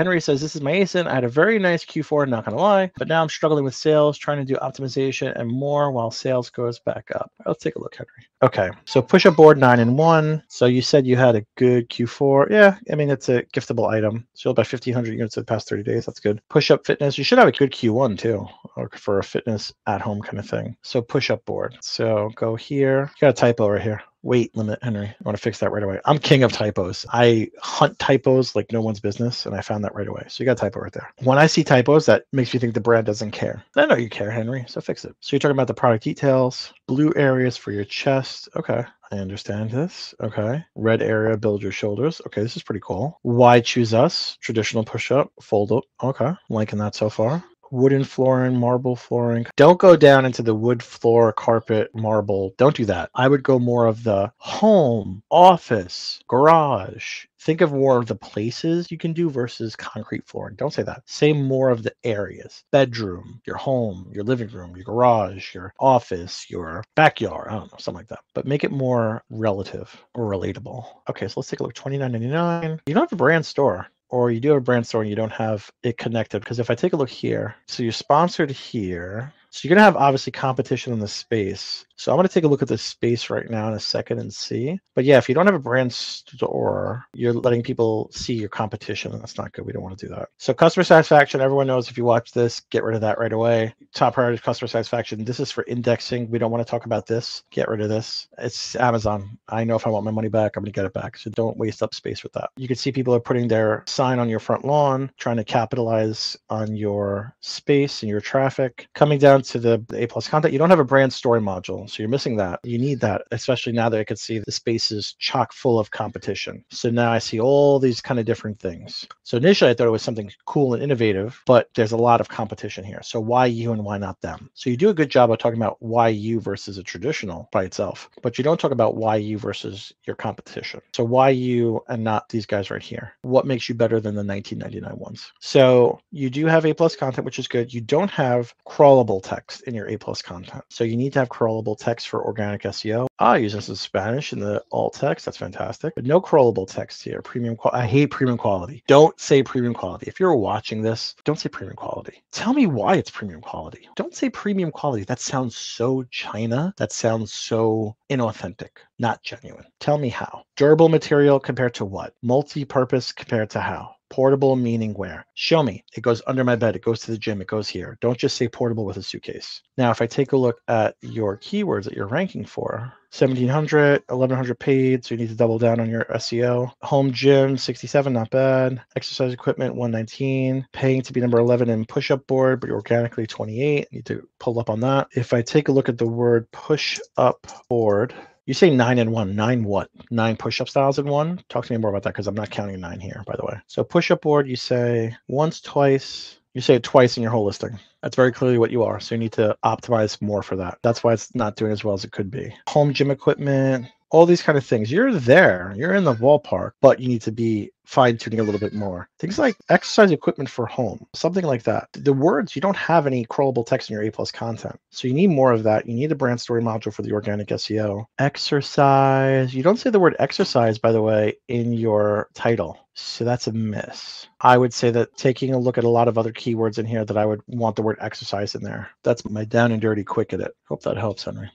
Henry says, This is my ASIN. I had a very nice Q4, not going to lie, but now I'm struggling with sales, trying to do optimization and more while sales goes back up. Let's take a look, Henry. Okay, so push up board nine and one. So you said you had a good Q4. Yeah, I mean, it's a giftable item. Sold by 1,500 units in the past 30 days. That's good. Push up fitness. You should have a good Q1 too, or for a fitness at home kind of thing. So push up board. So go here. You got a typo right here weight limit, Henry. I want to fix that right away. I'm king of typos. I hunt typos like no one's business, and I found that right away. So you got a typo right there. When I see typos, that makes me think the brand doesn't care. I know you care, Henry, so fix it. So you're talking about the product details, blue areas for your chest. Okay. I understand this. Okay. Red area, build your shoulders. Okay, this is pretty cool. Why choose us? Traditional push up, fold up. Okay. Liking that so far wooden flooring, marble flooring. Don't go down into the wood floor, carpet, marble. Don't do that. I would go more of the home, office, garage. Think of more of the places you can do versus concrete flooring. Don't say that. Say more of the areas bedroom, your home, your living room, your garage, your office, your backyard. I don't know, something like that. But make it more relative or relatable. Okay, so let's take a look. Twenty nine ninety nine. You don't have a brand store or you do have a brand store and you don't have it connected. Because if I take a look here, so you're sponsored here. So you're to have obviously competition in the space. So I'm going to take a look at this space right now in a second and see. But yeah, if you don't have a brand store, you're letting people see your competition, and that's not good. We don't want to do that. So customer satisfaction, everyone knows if you watch this, get rid of that right away. Top priority is customer satisfaction. This is for indexing. We don't want to talk about this. Get rid of this. It's Amazon. I know if I want my money back, I'm going to get it back. So don't waste up space with that. You can see people are putting their sign on your front lawn, trying to capitalize on your space and your traffic. Coming down to the A plus content, you don't have a brand story module. So you're missing that. You need that, especially now that I can see the space is chock full of competition. So now I see all these kind of different things. So initially I thought it was something cool and innovative, but there's a lot of competition here. So why you and why not them? So you do a good job of talking about why you versus a traditional by itself, but you don't talk about why you versus your competition. So why you and not these guys right here? What makes you better than the 1999 ones? So you do have A plus content, which is good. You don't have crawlable text in your A plus content. So you need to have crawlable text for organic SEO. Use this in Spanish in the alt text. That's fantastic. But no crawlable text here. Premium. Qual- I hate premium quality. Don't say premium quality. If you're watching this, don't say premium quality. Tell me why it's premium quality. Don't say premium quality. That sounds so China. That sounds so inauthentic, not genuine. Tell me how. Durable material compared to what? Multi-purpose compared to how? Portable meaning where? Show me. It goes under my bed. It goes to the gym. It goes here. Don't just say portable with a suitcase. Now, if I take a look at your keywords that you're ranking for, 1700, 1100 paid, so you need to double down on your SEO. Home gym, 67, not bad. Exercise equipment, 119. Paying to be number 11 in push up board, but you're organically 28. Need to pull up on that. If I take a look at the word push up board, you say nine and one. Nine what? Nine push-up styles in one? Talk to me more about that because I'm not counting nine here, by the way. So push-up board, you say once, twice. You say it twice in your whole listing. That's very clearly what you are. So you need to optimize more for that. That's why it's not doing as well as it could be. Home gym equipment, all these kind of things. You're there, you're in the ballpark, but you need to be fine tuning a little bit more. Things like exercise equipment for home, something like that. The words, you don't have any crawlable text in your A plus content. So you need more of that. You need a brand story module for the organic SEO. Exercise, you don't say the word exercise, by the way, in your title. So that's a miss. I would say that taking a look at a lot of other keywords in here that I would want the word exercise in there. That's my down and dirty quick at it. Hope that helps, Henry.